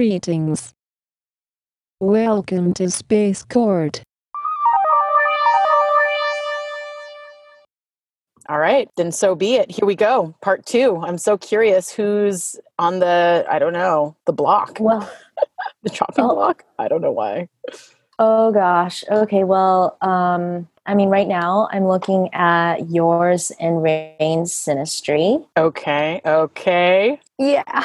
Greetings. Welcome to Space Court. All right, then so be it. Here we go. Part two. I'm so curious who's on the, I don't know, the block, Well, the chopping Oh. block. I don't know why. oh gosh. Okay, well, um, I mean, right now I'm looking at yours and Rain's Synastry. Okay, okay. Yeah.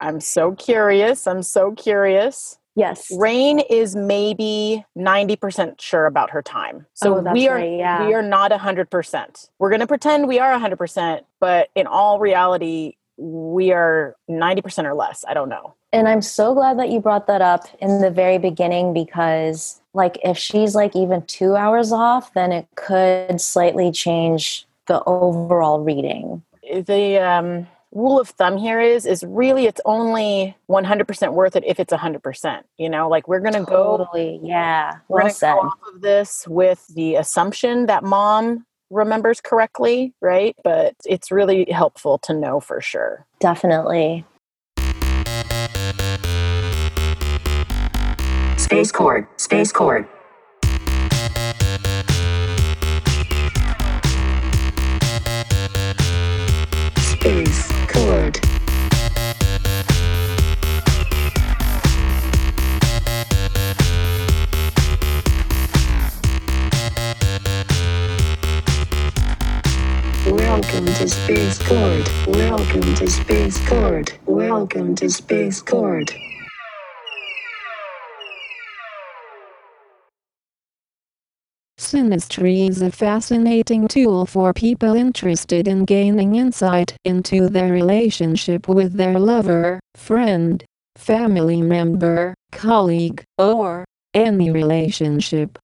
I'm so curious. I'm so curious. Yes. Rain is maybe 90% sure about her time. So Oh, we are right, yeah. we are not 100%. We're going to pretend we are 100%, but in all reality we are 90% or less. I don't know. And I'm so glad that you brought that up in the very beginning because, like, if she's like even two hours off, then it could slightly change the overall reading. the um, rule of thumb here is is really it's only 100% worth it if it's 100% you know like we're gonna go Totally. Yeah. we're Well gonna said. go off of this with the assumption that mom remembers correctly right but it's really helpful to know for sure Definitely. Space Court, Space Court. Space Court. Welcome to Space Court. Welcome to Space Court. Synastry is a fascinating tool for people interested in gaining insight into their relationship with their lover, friend, family member, colleague, or any relationship.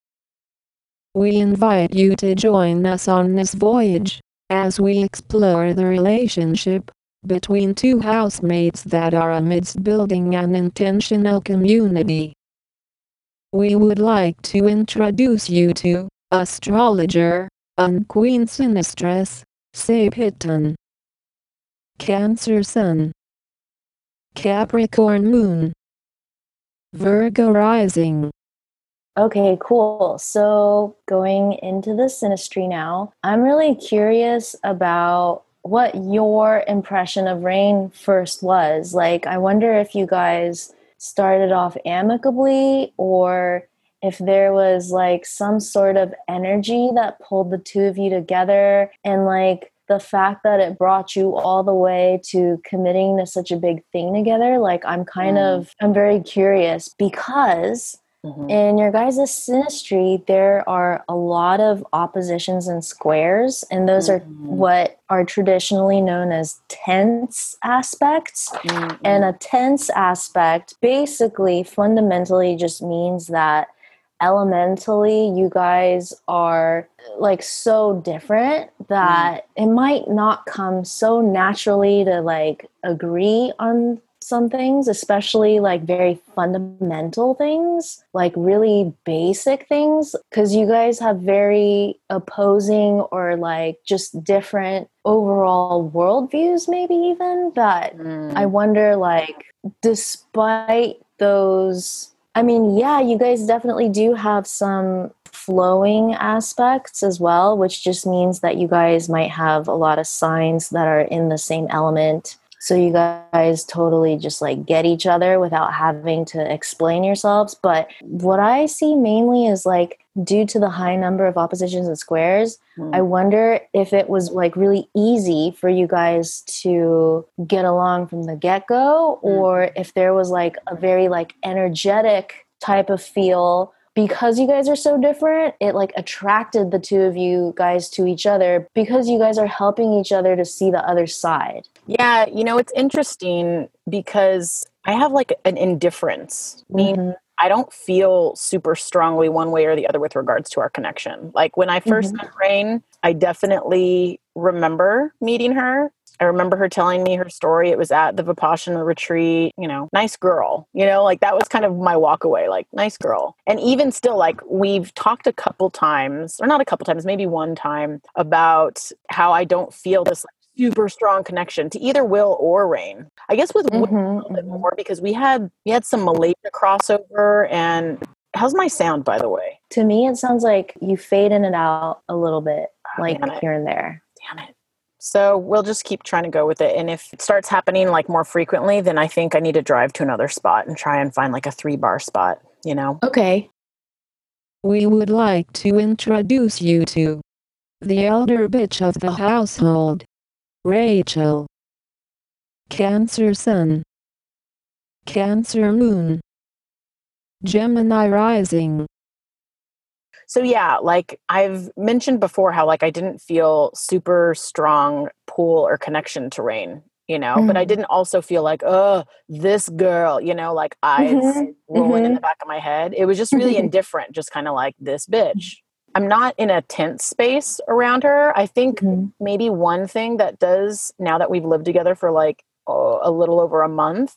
We invite you to join us on this voyage as we explore the relationship between two housemates that are amidst building an intentional community. We would like to introduce you to astrologer and Queen Sinistress, Sapiton. Cancer Sun, Capricorn Moon, Virgo Rising. Okay, cool. So going into the synastry now, I'm really curious about what your impression of Rain first was. Like, I wonder if you guys started off amicably or if there was like some sort of energy that pulled the two of you together and like the fact that it brought you all the way to committing to such a big thing together like i'm kind Mm. of i'm very curious because Mhm. in your guys' synastry, there are a lot of oppositions and squares, and those are Mhm. what are traditionally known as tense aspects. Mhm. And a tense aspect basically fundamentally just means that elementally you guys are like so different that it might not come so naturally to like agree on some things especially like very fundamental things like really basic things because you guys have very opposing or like just different overall worldviews maybe even that Mm. I wonder, like, despite those, I mean, yeah, you guys definitely do have some flowing aspects as well, which just means that you guys might have a lot of signs that are in the same element. So you guys totally just like get each other without having to explain yourselves. But what I see mainly is like due to the high number of oppositions and squares, Mm. I wonder if it was like really easy for you guys to get along from the get go, or if there was like a very like energetic type of feel because you guys are so different. It like attracted the two of you guys to each other because you guys are helping each other to see the other side. Yeah, you know, it's interesting because I have like an indifference. Meaning Mhm. I don't feel super strongly one way or the other with regards to our connection. Like when I 1st met Rain, I definitely remember meeting her. I remember her telling me her story. It was at the Vipassana retreat, you know, nice girl, you know, like that was kind of my walk away, like nice girl. And even still, like we've talked a couple times, or not a couple times, maybe one time about how I don't feel this like super strong connection to either Will or Rain. I guess with Will a little bit mhm. more because we had we had some Malaysia crossover and how's my sound by the way? To me, it sounds like you fade in and out a little bit, like here and there. Damn it. So we'll just keep trying to go with it. And if it starts happening like more frequently, then I think I need to drive to another spot and try and find like a three bar spot, you know? Okay. We would like to introduce you to the elder bitch of the household, Rachel. Cancer Sun, Cancer Moon, Gemini Rising. So yeah, like I've mentioned before how like I didn't feel super strong pull or connection to Rain, you know, but I Mhm. didn't also feel like, oh, this girl, you know, like eyes Mhm, rolling in mhm. the back of my head. It was just really indifferent, just kind of like this bitch. I'm not in a tense space around her. I think Mhm. maybe one thing that does now that we've lived together for like oh, a little over a month,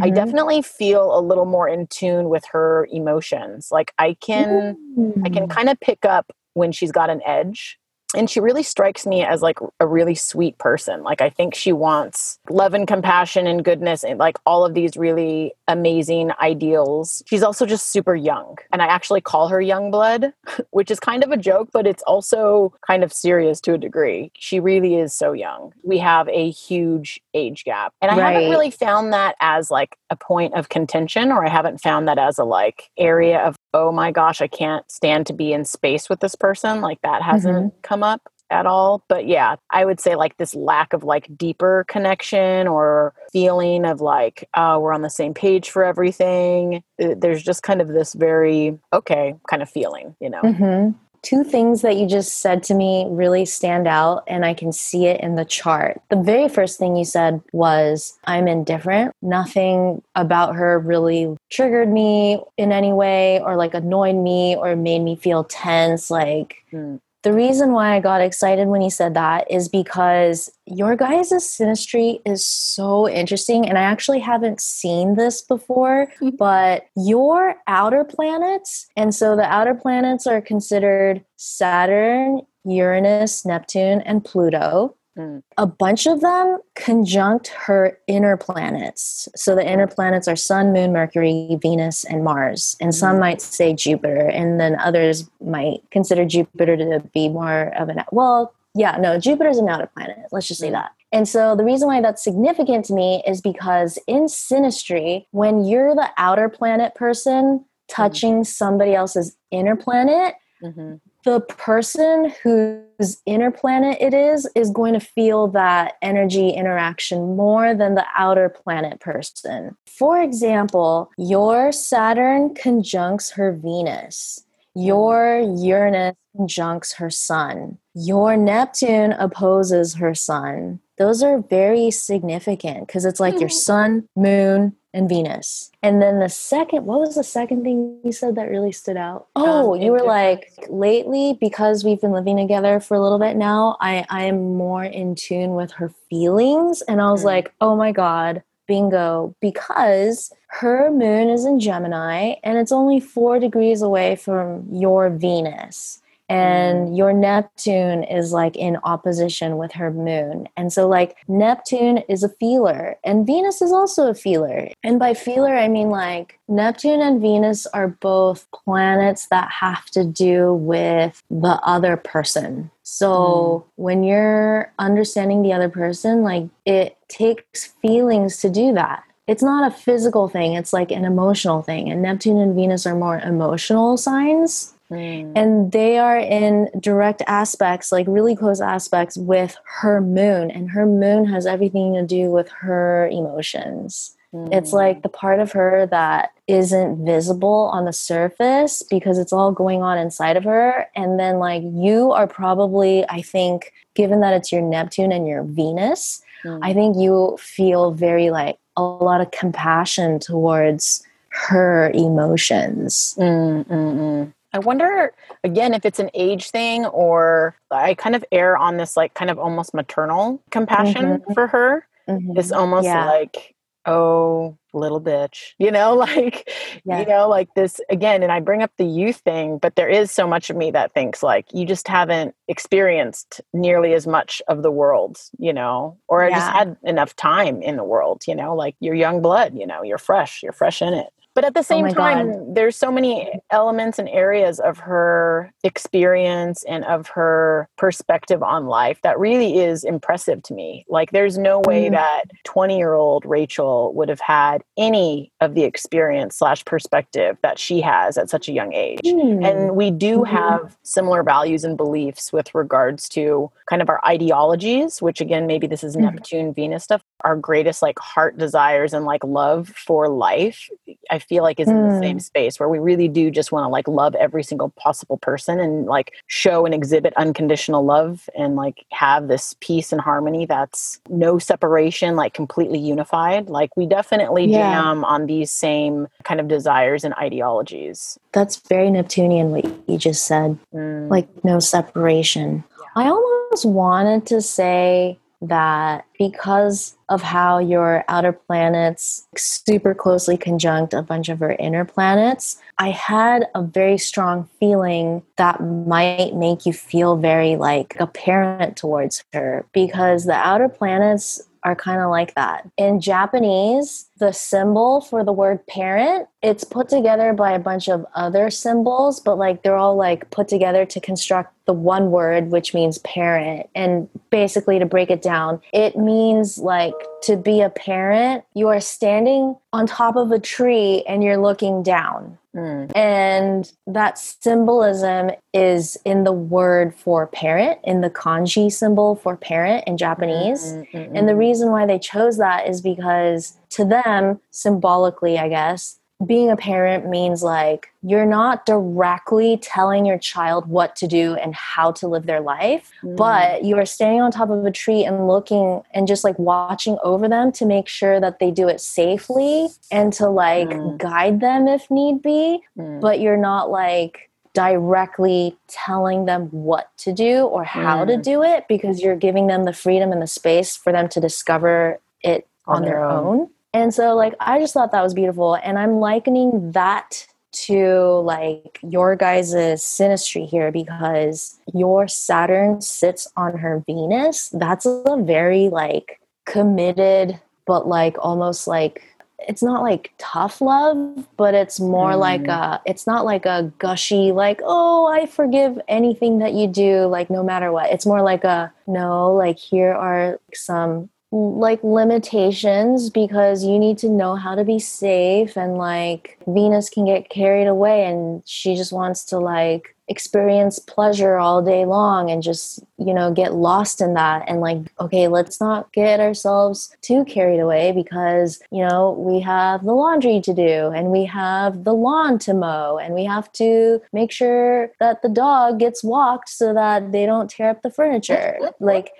I Mhm. definitely feel a little more in tune with her emotions. Like I can I can kind of pick up when she's got an edge. And she really strikes me as like a really sweet person. Like I think she wants love and compassion and goodness and like all of these really amazing ideals. She's also just super young. And I actually call her young blood, which is kind of a joke, but it's also kind of serious to a degree. She really is so young. We have a huge age gap. And I haven't really found that as like a point of contention or I haven't found that as a like area of oh my gosh, I can't stand to be in space with this person. Like that hasn't mm-hmm. come up at all. But yeah, I would say like this lack of like deeper connection or feeling of like, oh, we're on the same page for everything. Uh, There's just kind of this very okay kind of feeling, you know? hmm Two things that you just said to me really stand out, and I can see it in the chart. The very first thing you said was, I'm indifferent. Nothing about her really triggered me in any way, or like annoyed me, or made me feel tense. Like, Mm. The reason why I got excited when he said that is because your guys' synastry is so interesting. And I actually haven't seen this before, mm-hmm. but your outer planets, and so the outer planets are considered Saturn, Uranus, Neptune, and Pluto. Mm. A bunch of them conjunct her inner planets. So the inner planets are Sun, Moon, Mercury, Venus, and Mars. And some Mhm. might say Jupiter, and then others might consider Jupiter to be more of an well, yeah, no, Jupiter's an outer planet. Let's just say Mm. that. And so the reason why that's significant to me is because in synastry, when you're the outer planet person touching somebody else's inner planet, Mhm. The person whose inner planet it is is going to feel that energy interaction more than the outer planet person. For example, your Saturn conjuncts her Venus, your Uranus conjuncts her Sun, your Neptune opposes her Sun. Those are very significant because it's like your mm-hmm. Sun, Moon, and Venus. And then the second, what was the second thing you said that really stood out? Oh, Um, you were like, lately, because we've been living together for a little bit now, I, I am more in tune with her feelings. And I was Mm. like, oh my God, bingo. Because her moon is in Gemini and it's only four degrees away from your Venus. And mm. your Neptune is like in opposition with her moon. And so, like, Neptune is a feeler, and Venus is also a feeler. And by feeler, I mean like Neptune and Venus are both planets that have to do with the other person. So, mm. when you're understanding the other person, like, it takes feelings to do that. It's not a physical thing, it's like an emotional thing. And Neptune and Venus are more emotional signs Mm. and they are in direct aspects like really close aspects with her moon and her moon has everything to do with her emotions it's Mm. like the part of her that isn't visible on the surface because it's all going on inside of her and then like you are probably i think given that it's your neptune and your venus Mm. i think you feel very like a lot of compassion towards her emotions Mm, mm, mm. I wonder again if it's an age thing or I kind of err on this like kind of almost maternal compassion Mhm. for her. Mhm. It's almost Yeah. like oh little bitch you know like Yeah. you know like this again and i bring up the youth thing but there is so much of me that thinks like you just haven't experienced nearly as much of the world you know or I just had enough time in the world you know like you're young blood you know you're fresh you're fresh in it but at the same Oh time there's so many elements and areas of her experience and of her perspective on life that really is impressive to me like there's no way Mm. that 20 year old rachel would have had any of the experience slash perspective that she has at such a young age Hmm. and we do Mhm. have similar values and beliefs with regards to kind of our ideologies which again maybe this is Mhm. neptune venus stuff our greatest like heart desires and like love for life i feel like is in the same Mm. space where we really do just want to like love every single possible person and like show and exhibit unconditional love and like have this peace and harmony that's no separation like completely unified like we definitely Yeah. jam on these same kind of desires and ideologies That's very Neptunian what you just said. Mm. Like no separation. I almost wanted to say that because of how your outer planets super closely conjunct a bunch of her inner planets, I had a very strong feeling that might make you feel very like a parent towards her because the outer planets are kind of like that. In Japanese, the symbol for the word parent, it's put together by a bunch of other symbols, but like they're all like put together to construct the one word which means parent. And basically to break it down, it means like to be a parent, you are standing on top of a tree and you're looking down. Mm. And that symbolism is in the word for parent, in the kanji symbol for parent in Japanese. Mm, mm, And the reason why they chose that is because to them, symbolically, I guess, being a parent means like you're not directly telling your child what to do and how to live their life, Mm. but you are standing on top of a tree and looking and just like watching over them to make sure that they do it safely and to like Mm. guide them if need be Mm. but you're not like directly telling them what to do or how to Mm. do it because you're giving them the freedom and the space for them to discover it on, their, own. And so like I just thought that was beautiful and I'm likening that to like your guys' synastry here because your Saturn sits on her Venus. That's a very like committed but like almost like it's not like tough love, but it's more Mm. like a it's not like a gushy like oh I forgive anything that you do like no matter what. It's more like a no like here are some like limitations because you need to know how to be safe and like Venus can get carried away and she just wants to like experience pleasure all day long and just you know get lost in that and like okay let's not get ourselves too carried away because you know we have the laundry to do and we have the lawn to mow and we have to make sure that the dog gets walked so that they don't tear up the furniture like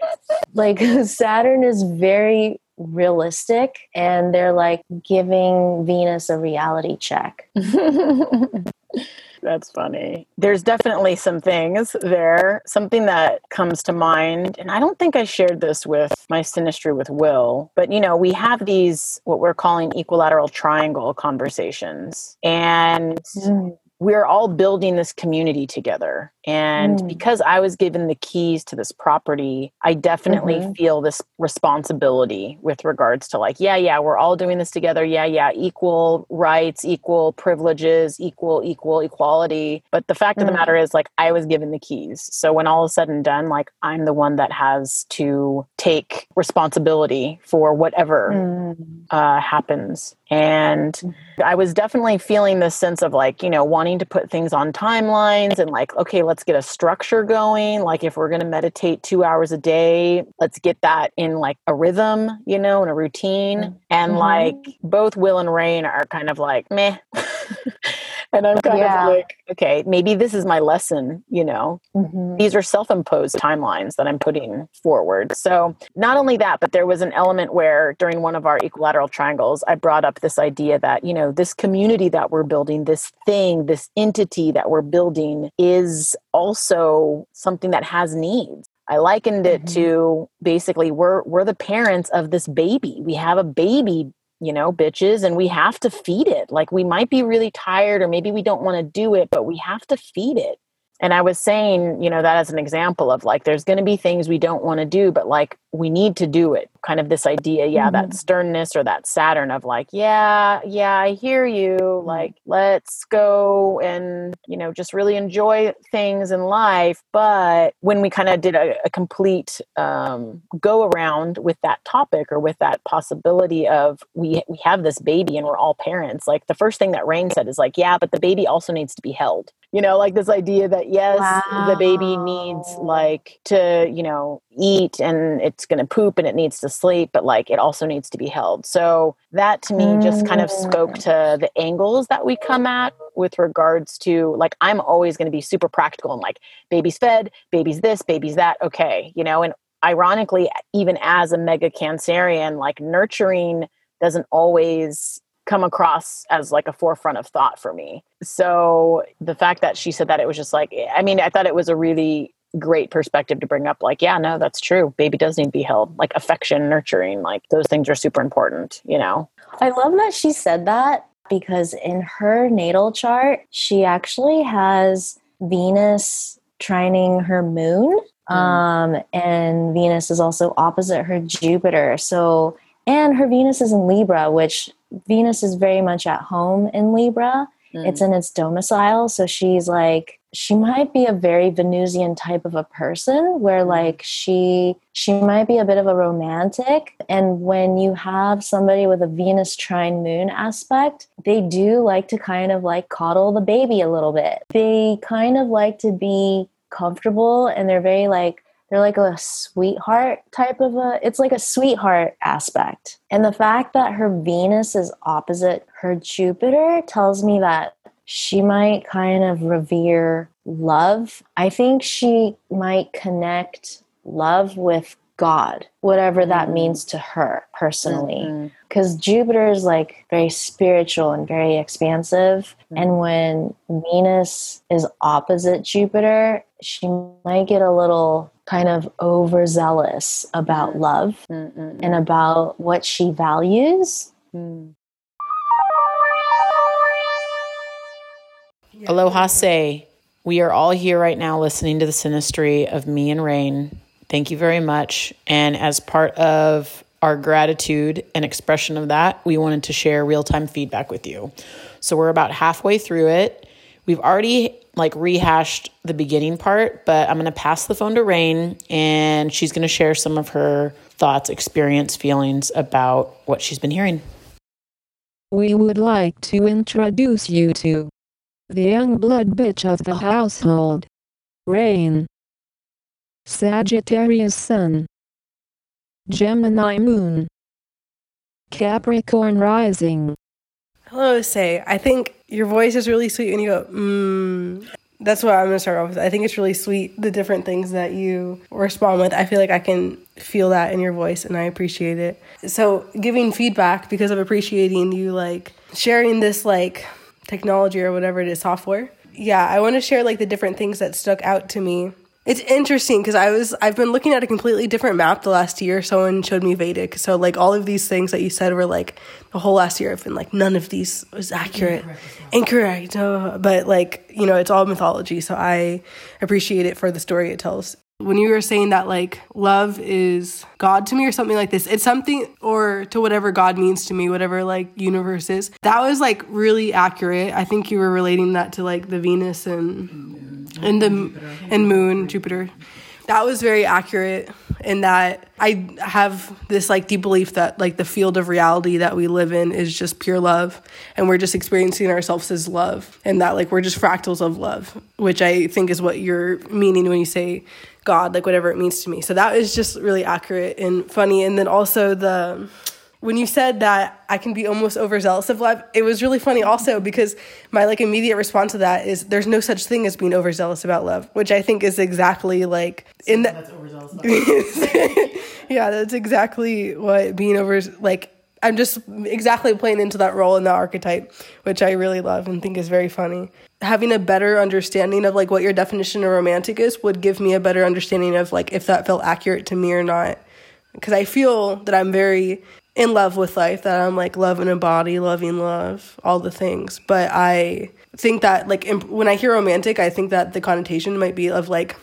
like Saturn is very realistic and they're like giving Venus a reality check. That's funny. There's definitely some things there. Something that comes to mind, and I don't think I shared this with my synastry with Will, but you know, we have these what we're calling equilateral triangle conversations. And hmm. We're all building this community together. And Mm. because I was given the keys to this property, I definitely Mhm. feel this responsibility with regards to like, yeah, yeah, we're all doing this together. Yeah, yeah, equal rights, equal privileges, equal, equal equality. But the fact of the Mm. matter is, like, I was given the keys. So when all is said and done, like, I'm the one that has to take responsibility for whatever Mm. uh, happens. And I was definitely feeling this sense of like, you know, wanting to put things on timelines and like, okay, let's get a structure going. Like, if we're going to meditate two hours a day, let's get that in like a rhythm, you know, and a routine. And Mhm. like, both Will and Rain are kind of like, meh. and I'm kind Yeah. of like, okay, maybe this is my lesson, you know, Mhm. these are self-imposed timelines that I'm putting forward. So not only that, but there was an element where during one of our equilateral triangles, I brought up this idea that, you know, this community that we're building, this thing, this entity that we're building is also something that has needs. I likened it Mhm. to basically we're we're the parents of this baby. We have a baby you know, bitches, and we have to feed it. Like we might be really tired or maybe we don't want to do it, but we have to feed it and i was saying you know that as an example of like there's going to be things we don't want to do but like we need to do it kind of this idea yeah mm-hmm. that sternness or that saturn of like yeah yeah i hear you mm-hmm. like let's go and you know just really enjoy things in life but when we kind of did a, a complete um, go around with that topic or with that possibility of we we have this baby and we're all parents like the first thing that rain said is like yeah but the baby also needs to be held you know like this idea that yes wow. the baby needs like to you know eat and it's going to poop and it needs to sleep but like it also needs to be held so that to me just kind of spoke mm. to the angles that we come at with regards to like i'm always going to be super practical and like baby's fed baby's this baby's that okay you know and ironically even as a mega cancerian like nurturing doesn't always come across as like a forefront of thought for me. So the fact that she said that it was just like I mean, I thought it was a really great perspective to bring up like yeah no that's true baby does need to be held like affection nurturing like those things are super important you know i love that she said that because in her natal chart she actually has venus trining her moon mm. um and venus is also opposite her jupiter so and her venus is in libra which Venus is very much at home in Libra. Mm. It's in its domicile. So she's like, she might be a very Venusian type of a person where mm. like she she might be a bit of a romantic and when you have somebody with a Venus trine moon aspect they do like to kind of like coddle the baby a little bit they kind of like to be comfortable and they're very like they're like a sweetheart type of a it's like a sweetheart aspect and the fact that her venus is opposite her jupiter tells me that she might kind of revere love i think she might connect love with god whatever that mm-hmm. means to her personally because mm-hmm. jupiter is like very spiritual and very expansive mm-hmm. and when venus is opposite jupiter she might get a little kind of overzealous about love Mm-mm. and about what she values. Mm. Aloha say. We are all here right now listening to the synastry of me and Rain. Thank you very much. And as part of our gratitude and expression of that, we wanted to share real time feedback with you. So we're about halfway through it. We've already like rehashed the beginning part, but I'm going to pass the phone to Rain and she's going to share some of her thoughts, experience, feelings about what she's been hearing. We would like to introduce you to the young blood bitch of the household, Rain. Sagittarius Sun, Gemini Moon, Capricorn Rising. Hello, Say. I think your voice is really sweet and you go, mmm. That's what I'm gonna start off with. I think it's really sweet the different things that you respond with. I feel like I can feel that in your voice and I appreciate it. So giving feedback because of appreciating you like sharing this like technology or whatever it is, software. Yeah, I want to share like the different things that stuck out to me it's interesting because I was I've been looking at a completely different map the last year. Someone showed me Vedic, so like all of these things that you said were like the whole last year. I've been like none of these was accurate, incorrect. but like you know, it's all mythology, so I appreciate it for the story it tells when you were saying that like love is god to me or something like this it's something or to whatever god means to me whatever like universe is that was like really accurate. I think you were relating that to like the venus and and the and moon jupiter. That was very accurate in that I have this like deep belief that like the field of reality that we live in is just pure love and we're just experiencing ourselves as love and that like we're just fractals of love, which I think is what you're meaning when you say God, like whatever it means to me. So that is just really accurate and funny. And then also the when you said that I can be almost overzealous of love, it was really funny also because my like immediate response to that is there's no such thing as being overzealous about love, which I think is exactly like in the, that's overzealous. yeah, that's exactly what being over like I'm just exactly playing into that role in the archetype, which I really love and think is very funny. Having a better understanding of like what your definition of romantic is would give me a better understanding of like if that felt accurate to me or not. Because I feel that I'm very in love with life, that I'm like love a body, loving love, all the things. But I think that like imp- when I hear romantic, I think that the connotation might be of like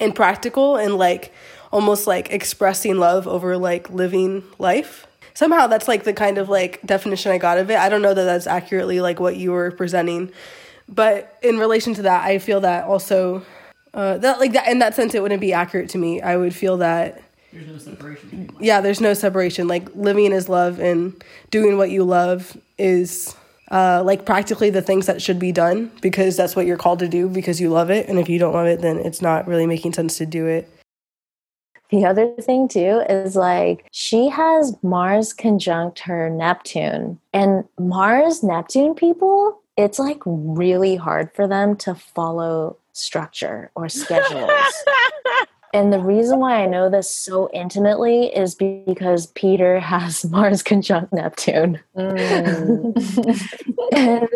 impractical and like almost like expressing love over like living life. Somehow that's like the kind of like definition I got of it. I don't know that that's accurately like what you were presenting, but in relation to that, I feel that also uh, that like that in that sense it wouldn't be accurate to me. I would feel that There's no separation. yeah, there's no separation. Like living is love and doing what you love is uh, like practically the things that should be done because that's what you're called to do because you love it. And if you don't love it, then it's not really making sense to do it. The other thing too is like she has Mars conjunct her Neptune, and Mars Neptune people, it's like really hard for them to follow structure or schedules. and the reason why I know this so intimately is because Peter has Mars conjunct Neptune. Mm. and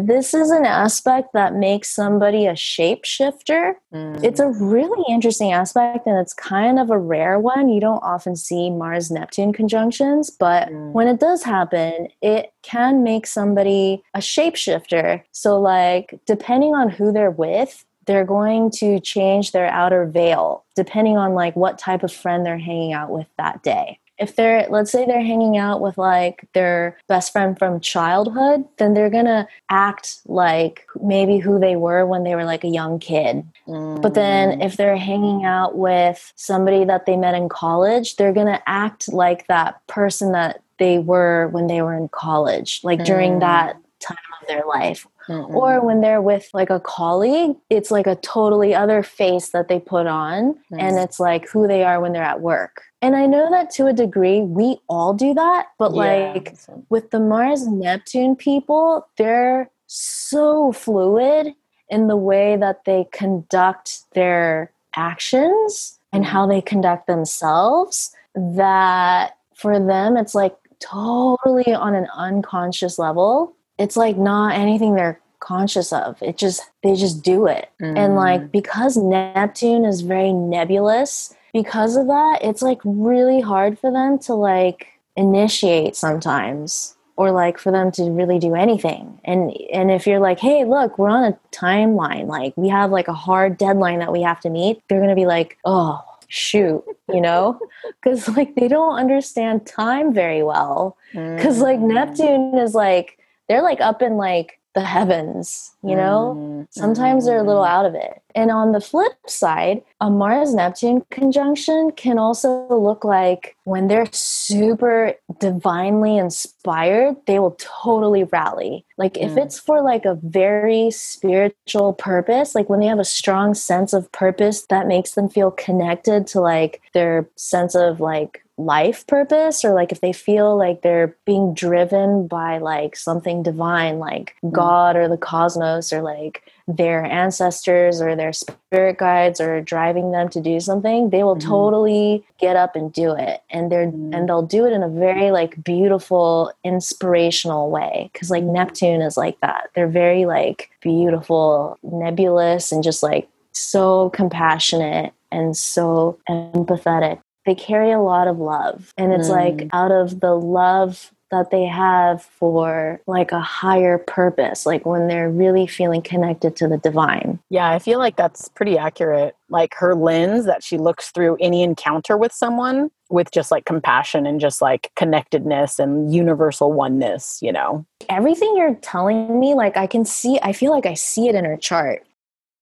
this is an aspect that makes somebody a shapeshifter. Mm. It's a really interesting aspect and it's kind of a rare one. You don't often see Mars Neptune conjunctions, but mm. when it does happen, it can make somebody a shapeshifter. So, like, depending on who they're with, they're going to change their outer veil depending on like what type of friend they're hanging out with that day if they're let's say they're hanging out with like their best friend from childhood then they're gonna act like maybe who they were when they were like a young kid. But then mm. if they're hanging out with somebody that they met in college they're gonna act like that person that they were when they were in college like during mm. that time of their life or when they're with like a colleague it's like a totally other face that they put on and it's like who they are when they're at work. And i know that to a degree we all do that but like with the mars neptune people they're so fluid in the way that they conduct their actions and how they conduct themselves that for them it's like totally on an unconscious level it's like not anything they're conscious of. It just they just do it. And like mm. because neptune is very nebulous because of that it's like really hard for them to like initiate sometimes or like for them to really do anything. And and if you're like hey look we're on a timeline like we have like a hard deadline that we have to meet they're gonna be like oh shoot you know? Because like they don't understand time very well. Because like mm. neptune is like they're like up in like the heavens you know? Mm-hmm. Sometimes they're a little mm-hmm. out of it and on the flip side a mars neptune conjunction can also look like when they're super divinely inspired they will totally rally. Like if hmm. it's for like a very spiritual purpose like when they have a strong sense of purpose that makes them feel connected to like their sense of like life purpose or like if they feel like they're being driven by like something divine like hmm. god or the cosmos or like their ancestors or their spirit guides are driving them to do something they will mm-hmm. totally get up and do it. And they're mm-hmm. and they'll do it in a very like beautiful inspirational way because like mm-hmm. neptune is like that. They're very like beautiful nebulous and just like so compassionate and so empathetic. They carry a lot of love and it's like mm. out of the love that they have for like a higher purpose like when they're really feeling connected to the divine Yeah, I feel like that's pretty accurate. Like her lens that she looks through any encounter with someone with just like compassion and just like connectedness and universal oneness, you know? everything you're telling me like i can see i feel like i see it in her chart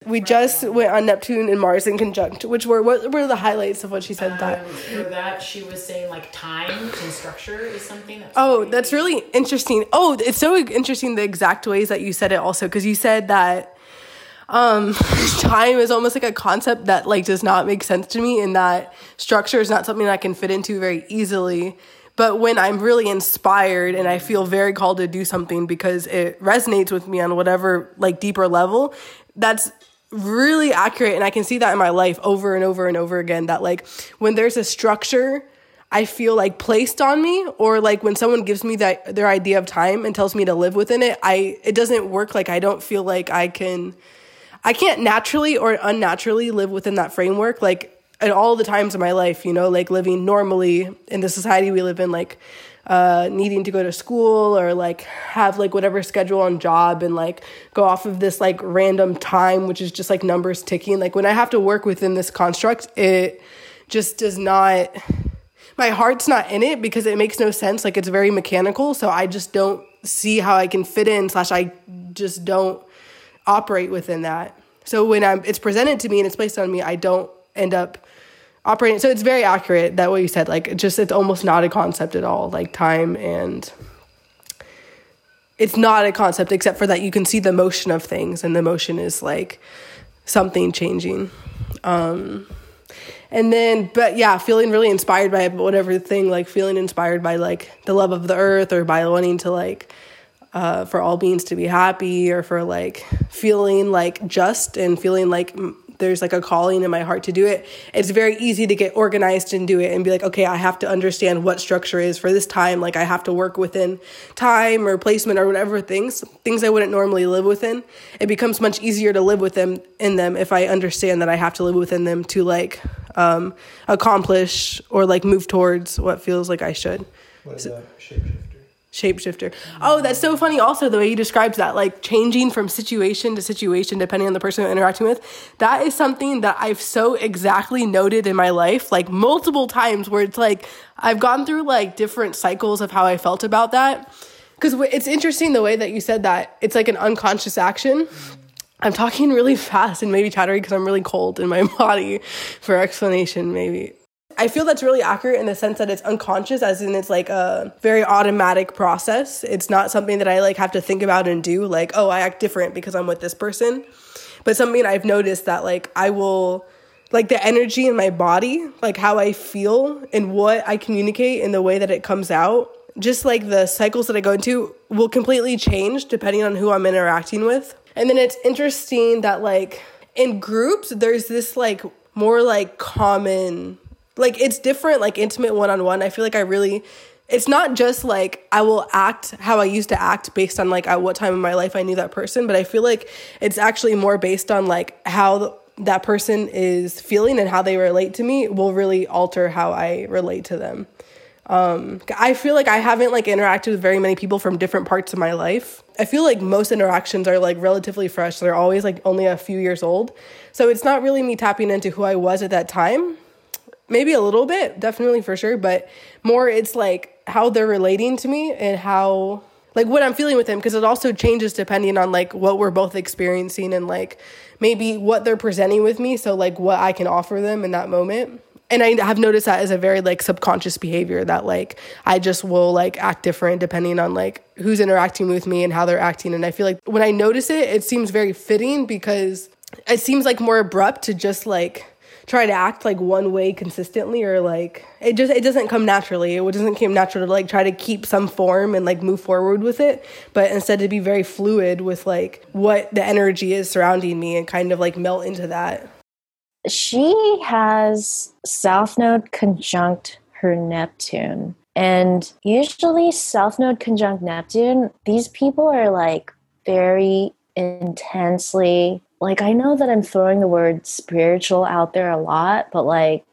We just went on Neptune and Mars in conjunct, which were what were the highlights of what she said that. Um, for that, she was saying like time and structure is something that's Oh, that's really interesting. Oh, it's so interesting the exact ways that you said it also because you said that um time is almost like a concept that like does not make sense to me and that structure is not something that I can fit into very easily. But when I'm really inspired and I feel very called to do something because it resonates with me on whatever like deeper level, that's really accurate and I can see that in my life over and over and over again that like when there's a structure I feel like placed on me or like when someone gives me that their idea of time and tells me to live within it, I it doesn't work like I don't feel like I can I can't naturally or unnaturally live within that framework. Like at all the times of my life, you know, like living normally in the society we live in, like uh, needing to go to school or like have like whatever schedule on job and like go off of this like random time, which is just like numbers ticking. Like when I have to work within this construct, it just does not, my heart's not in it because it makes no sense. Like it's very mechanical. So I just don't see how I can fit in, slash, I just don't operate within that. So when I'm, it's presented to me and it's placed on me, I don't end up operating. So it's very accurate that what you said. Like just it's almost not a concept at all. Like time and it's not a concept except for that you can see the motion of things and the motion is like something changing. Um, and then but yeah feeling really inspired by whatever thing like feeling inspired by like the love of the earth or by wanting to like uh, for all beings to be happy or for like feeling like just and feeling like there's like a calling in my heart to do it, it's very easy to get organized and do it and be like, okay, I have to understand what structure is for this time. Like I have to work within time or placement or whatever things, things I wouldn't normally live within. It becomes much easier to live with them in them if I understand that I have to live within them to like um, accomplish or like move towards what feels like I should. What is that shapeshifter? Shapeshifter. Oh, that's so funny. Also, the way you describes that, like changing from situation to situation depending on the person I'm interacting with, that is something that I've so exactly noted in my life, like multiple times, where it's like I've gone through like different cycles of how I felt about that. Because it's interesting the way that you said that it's like an unconscious action. I'm talking really fast and maybe chattery because I'm really cold in my body for explanation, maybe. I feel that's really accurate in the sense that it's unconscious, as in it's like a very automatic process. It's not something that I like have to think about and do, like, oh, I act different because I'm with this person. But something I've noticed that like I will like the energy in my body, like how I feel and what I communicate in the way that it comes out, just like the cycles that I go into will completely change depending on who I'm interacting with. And then it's interesting that like in groups, there's this like more like common like it's different like intimate one-on-one. I feel like i really it's not just like i will act how i used to act based on like at what time in my life i knew that person but i feel like it's actually more based on like how that person is feeling and how they relate to me will really alter how i relate to them. Um, i feel like i haven't like interacted with very many people from different parts of my life. I feel like most interactions are like relatively fresh. They're always like only a few years old. So it's not really me tapping into who i was at that time maybe a little bit, definitely for sure, but more it's like how they're relating to me and how like what I'm feeling with them because it also changes depending on like what we're both experiencing and like maybe what they're presenting with me, so like what I can offer them in that moment. And I have noticed that as a very like subconscious behavior that like I just will like act different depending on like who's interacting with me and how they're acting and I feel like when I notice it it seems very fitting because it seems like more abrupt to just like try to act like one way consistently or like it just it doesn't come naturally. It doesn't come natural to like try to keep some form and like move forward with it. But instead to be very fluid with like what the energy is surrounding me and kind of like melt into that. She has south node conjunct her neptune. And usually south node conjunct neptune these people are like very intensely like I know that I'm throwing the word spiritual out there a lot, but like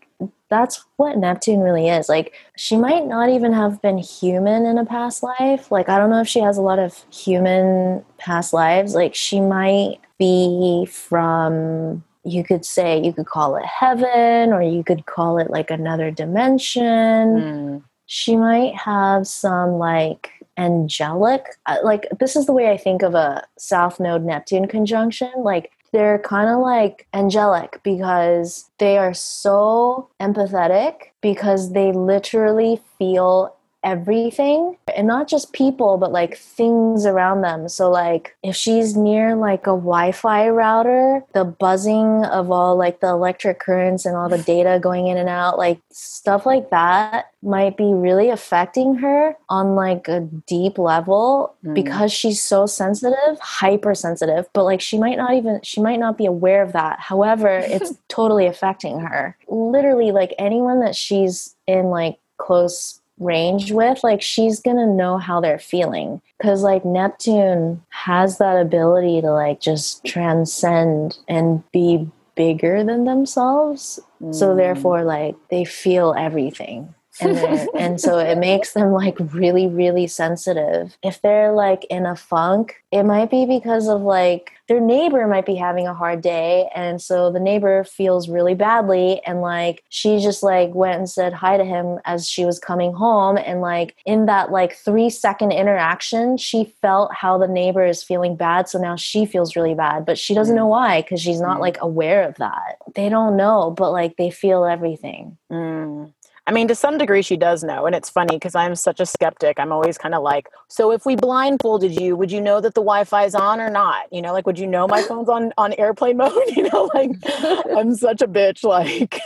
that's what Neptune really is. Like she might not even have been human in a past life. Like I don't know if she has a lot of human past lives. Like she might be from you could say you could call it heaven or you could call it like another dimension. Mm. She might have some like angelic like this is the way i think of a south node neptune conjunction like they're kind of like angelic because they are so empathetic because they literally feel everything and not just people but like things around them. So like if she's near like a wi-fi router the buzzing of all like the electric currents and all the data going in and out like stuff like that might be really affecting her on like a deep level mm. because she's so sensitive hypersensitive but like she might not even she might not be aware of that. However it's totally affecting her. Literally like anyone that she's in like close range with, like she's gonna know how they're feeling. Cause like Neptune has that ability to like just transcend and be bigger than themselves. So mm. therefore like they feel everything. And and so it makes them like really really sensitive. If they're like in a funk it might be because of like their neighbor might be having a hard day and so the neighbor feels really badly and like she just like went and said hi to him as she was coming home and like in that like 3 second interaction she felt how the neighbor is feeling bad so now she feels really bad but she doesn't know why cuz she's not like aware of that. They don't know but like they feel everything. Mm. I mean, to some degree, she does know. And it's funny because I'm such a skeptic. I'm always kind of like, so if we blindfolded you, would you know that the Wi Fi is on or not? You know, like, would you know my phone's on, on airplane mode? You know, like, I'm such a bitch, like,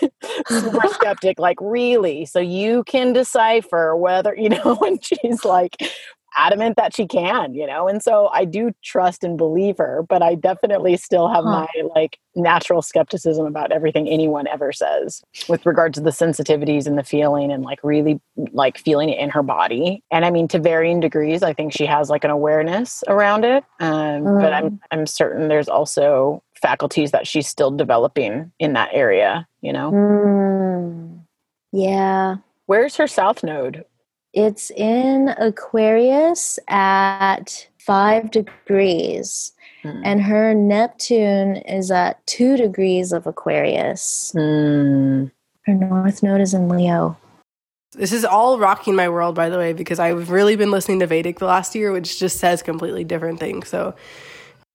super skeptic. Like, really? So you can decipher whether, you know, and she's like, adamant that she can, you know? And so I do trust and believe her, but I definitely still have Huh. my like natural skepticism about everything anyone ever says with regard to the sensitivities and the feeling and like really like feeling it in her body. And I mean to varying degrees, I think she has like an awareness around it. Um, but I'm I'm certain there's also faculties that she's still developing in that area, you know. Mm, yeah Where's her south node? It's in Aquarius at five degrees, Hmm. and her Neptune is at two degrees of Aquarius. Hmm. Her North Node is in Leo. This is all rocking my world, by the way, because I've really been listening to Vedic the last year, which just says completely different things. So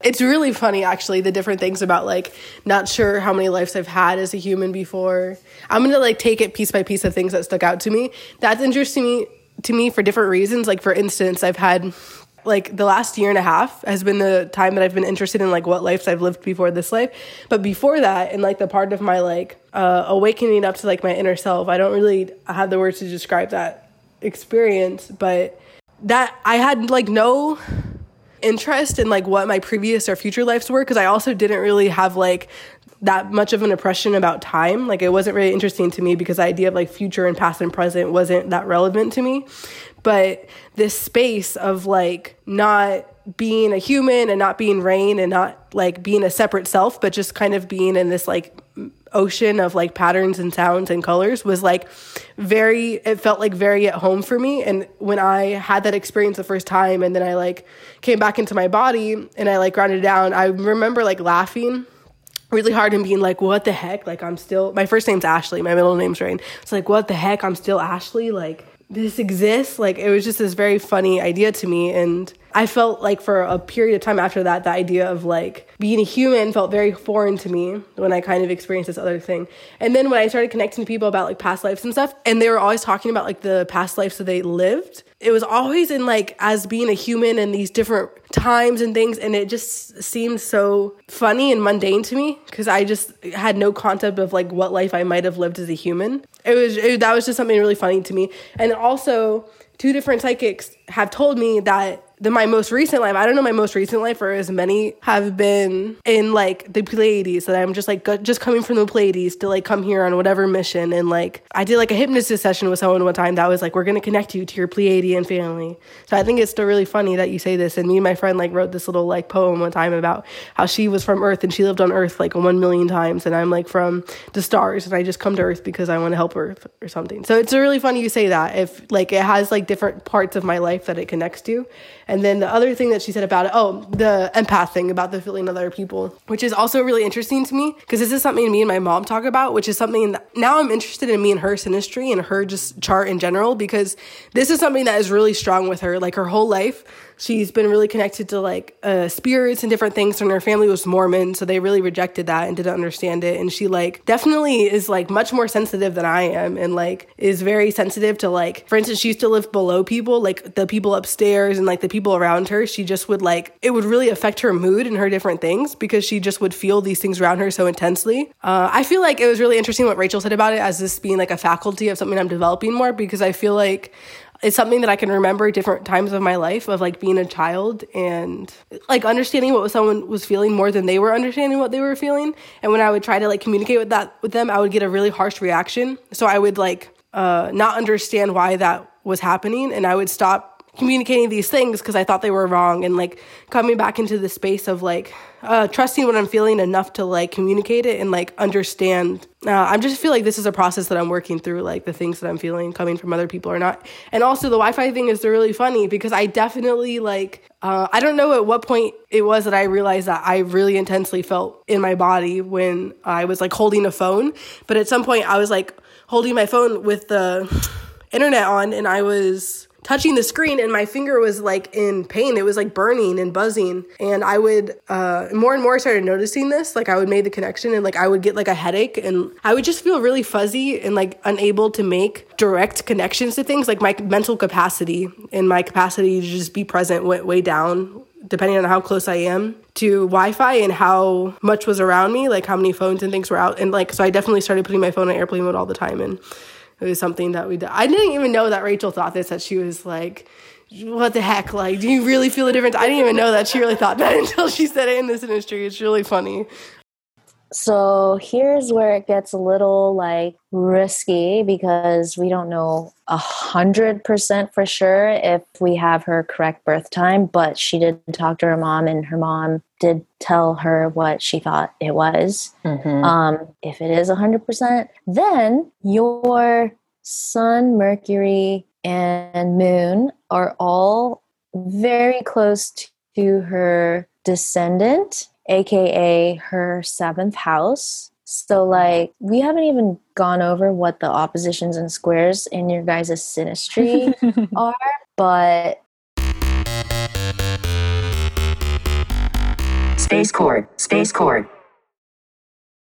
it's really funny, actually, the different things about like not sure how many lives I've had as a human before. I'm gonna like take it piece by piece of things that stuck out to me. That's interesting to me for different reasons. Like for instance, I've had like the last year and a half has been the time that I've been interested in like what lives I've lived before this life. But before that, and like the part of my like uh, awakening up to like my inner self, I don't really have the words to describe that experience. But that I had like no interest in like what my previous or future lives were because I also didn't really have like that much of an impression about time. Like it wasn't really interesting to me because the idea of like future and past and present wasn't that relevant to me. But this space of like not being a human and not being rain and not like being a separate self, but just kind of being in this like ocean of like patterns and sounds and colors was like very it felt like very at home for me and when i had that experience the first time and then i like came back into my body and i like grounded down i remember like laughing really hard and being like what the heck? Like i'm still my first name's ashley my middle name's rain. It's like what the heck? I'm still ashley? Like this exists? Like it was just this very funny idea to me and i felt like for a period of time after that the idea of like being a human felt very foreign to me when i kind of experienced this other thing. And then when i started connecting to people about like past lives and stuff and they were always talking about like the past lives that they lived it was always in like as being a human in these different times and things and it just seemed so funny and mundane to me because i just had no concept of like what life i might have lived as a human. It was it, that was just something really funny to me. And also two different psychics have told me that the my most recent life i don't know my most recent life or as many have been in like the pleiades that i'm just like go- just coming from the pleiades to like come here on whatever mission. And like i did like a hypnosis session with someone one time that was like we're going to connect you to your pleiadian family. So i think it's still really funny that you say this. And me and my friend like wrote this little like poem one time about how she was from earth and she lived on earth like one million times. And i'm like from the stars and i just come to earth because i want to help earth or something. So it's really funny you say that if like it has like different parts of my life that it connects to and then the other thing that she said about it, oh, the empath thing about the feeling of other people, which is also really interesting to me because this is something me and my mom talk about, which is something that now I'm interested in me and her synastry and her just chart in general because this is something that is really strong with her. Like her whole life, she's been really connected to like uh, spirits and different things. And her family was Mormon, so they really rejected that and didn't understand it. And she like definitely is like much more sensitive than I am, and like is very sensitive to like, for instance, she used to live below people, like the people upstairs and like the people around her. She just would like it would really affect her mood and her different things because she just would feel these things around her so intensely. Uh, I feel like it was really interesting what Rachel said about it as this being like a faculty of something I'm developing more because I feel like it's something that I can remember different times of my life of like being a child and like understanding what someone was feeling more than they were understanding what they were feeling. And when I would try to like communicate with that with them, I would get a really harsh reaction. So I would like uh, not understand why that was happening, and I would stop communicating these things because I thought they were wrong and like coming back into the space of like uh, trusting what I'm feeling enough to like communicate it and like understand. Uh, I just feel like this is a process that I'm working through, like the things that I'm feeling coming from other people or not. And also the Wi-Fi thing is really funny because I definitely like uh, I don't know at what point it was that I realized that I really intensely felt in my body when I was like holding a phone, but at some point I was like holding my phone with the internet on and I was touching the screen and my finger was like in pain. It was like burning and buzzing. And I would, uh, more and more started noticing this. Like I would make the connection and like I would get like a headache and I would just feel really fuzzy and like unable to make direct connections to things. Like my mental capacity and my capacity to just be present went way down depending on how close I am to Wi-Fi and how much was around me, like how many phones and things were out. And like, so I definitely started putting my phone on airplane mode all the time. And it was something that we did. I didn't even know that Rachel thought this, that she was like, what the heck? Like, do you really feel the difference? I didn't even know that she really thought that until she said it in this synastry. It's really funny. So here's where it gets a little like risky because we don't know a hundred percent for sure if we have her correct birth time, but she did talk to her mom and her mom did tell her what she thought it was. Mm-hmm. Um, if it is a hundred percent, then your sun, Mercury, and moon are all very close to her descendant aka her seventh house. So, mm-hmm. like, we haven't even gone over what the oppositions and squares in your guys' synastry are, but Space Cord, Space Cord.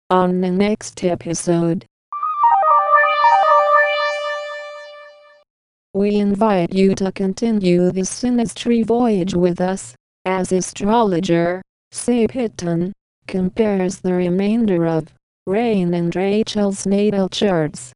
On the next episode, we invite you to continue this synastry voyage with us, as astrologer, Sapitton, compares the remainder of Rain and Rachel's natal charts